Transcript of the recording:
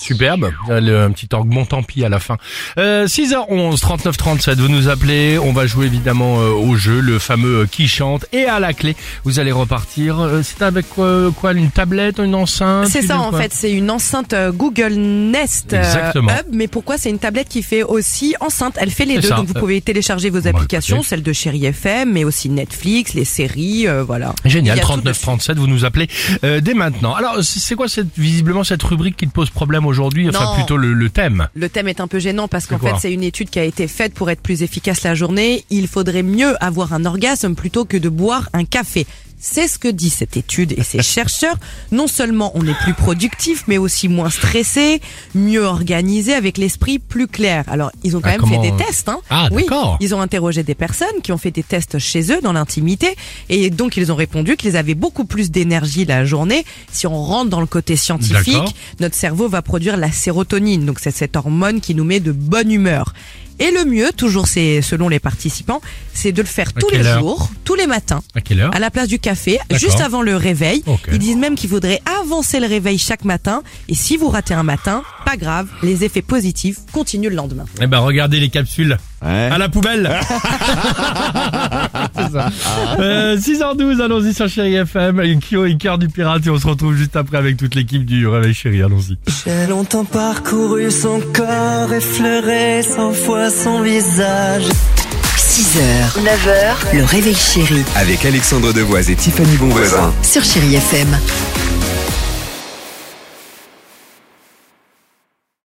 Superbe, Le- un petit orgue tant pis à la fin. Euh, 6h11, 39 37, vous nous appelez, on va jouer évidemment euh, au jeu, le fameux euh, qui chante, et à la clé, vous allez repartir. Euh, c'est avec quoi, quoi, une tablette, une enceinte C'est ça en fait, c'est une enceinte euh, Google Nest euh, Exactement. Hub, mais pourquoi c'est une tablette qui fait aussi enceinte? Elle fait les deux, ça. donc vous Euh, pouvez télécharger vos applications, écoutez. celle de Chéri FM, mais aussi Netflix, les séries, euh, voilà. Il Génial, y a tout 39 dessus. 37, vous nous appelez euh, dès maintenant. Alors, c'est c'est quoi cette, visiblement cette rubrique qui te pose problème? Aujourd'hui Enfin, Non. plutôt le, le thème. Le thème est un peu gênant parce qu'en quoi fait c'est une étude qui a été faite pour être plus efficace la journée. Il faudrait mieux avoir un orgasme plutôt que de boire un café. C'est ce que dit cette étude et ces chercheurs. Non seulement on est plus productif, mais aussi moins stressé, mieux organisé, avec l'esprit plus clair. Alors ils ont quand Ah, même fait des tests. Hein. Ah, oui, d'accord. ils ont interrogé des personnes qui ont fait des tests chez eux dans l'intimité et donc ils ont répondu qu'ils avaient beaucoup plus d'énergie la journée. Si on rentre dans le côté scientifique, notre cerveau va produire la sérotonine, donc c'est cette hormone qui nous met de bonne humeur. Et le mieux, toujours c'est selon les participants, c'est de le faire tous les jours, tous les matins, À quelle heure à la place du café, juste avant le réveil. Ils disent même qu'il faudrait avancer le réveil chaque matin. Et si vous ratez un matin, pas grave, les effets positifs continuent le lendemain. Eh ben, regardez les capsules. À la poubelle C'est ça. Euh, 6h12, allons-y sur Chéri FM. Kyo et Cœur du Pirate et on se retrouve juste après avec toute l'équipe du Réveil Chéri. Allons-y. J'ai longtemps parcouru son corps, effleuré cent fois son visage. 6h, 9h, le réveil chéri Avec Alexandre Devoise et Tiffany Bonvoisin. sur Chérie FM.